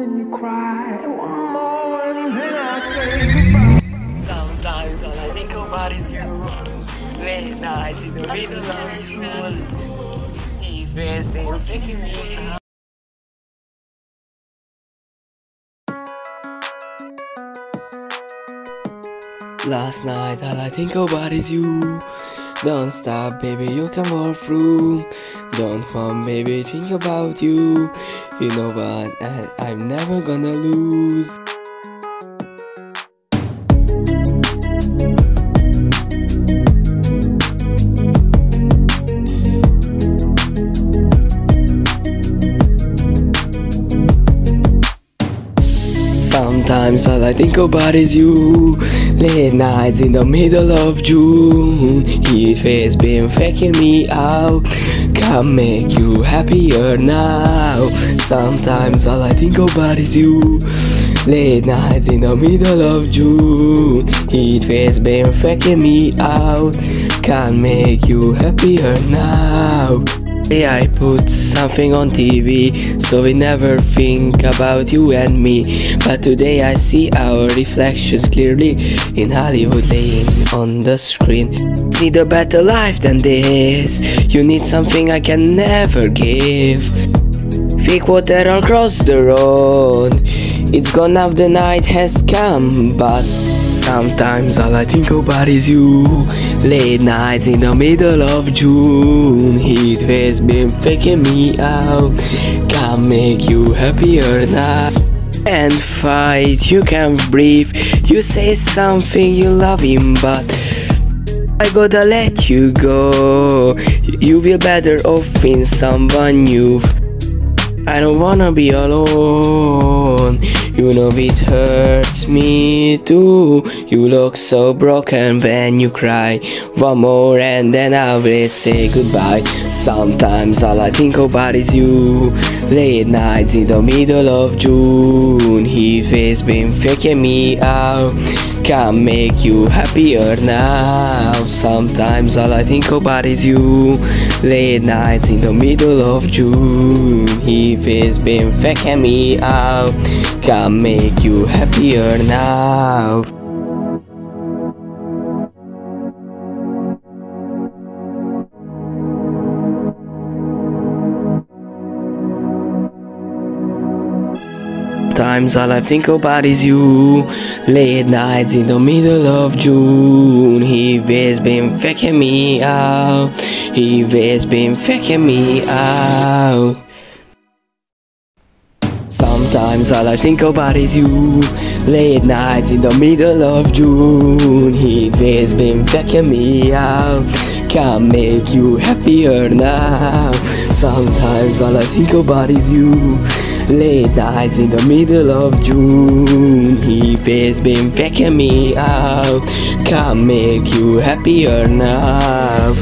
then you cry. One more and then I say goodbye. Sometimes all I think about is you. Late nights in the middle of June. Face been taking me out. Last night all I think about is you. Don't stop, baby, you can walk through. Don't come, baby, think about you. You know what? I, I'm never gonna lose. Sometimes all I think about is you. Late nights in the middle of June. Heat face been faking me out. Can make you happier now. Sometimes all I think about is you. Late nights in the middle of June. Heat face been faking me out. Can make you happier now. Hey, I put something on TV, so we never think about you and me. But today I see our reflections clearly in Hollywood laying on the screen. Need a better life than this. You need something I can never give. Fake water across the road. It's gone now, the night has come, but sometimes all I think about is you. Late nights in the middle of June. Heat has been faking me out. Can't make you happier now. And fight, you can't breathe. You say something you love him, but I gotta let you go. You will better off in someone new. I don't wanna be alone. You know it hurts me too. You look so broken when you cry. One more and then I will say goodbye. Sometimes all I think about is you. Late nights in the middle of June. Heat face been faking me out. Can make you happier now. Sometimes all I think about is you. Late nights in the middle of June. Heat face been faking me out. Can make you happier now. Times all I think about is you. Late nights in the middle of June. He has been faking me out. He has been faking me out. Sometimes all I think about is you. Late nights in the middle of June. He has been faking me out. Can't make you happier now. Sometimes all I think about is you. Late nights in the middle of June. He has been faking me out. Can't make you happier now.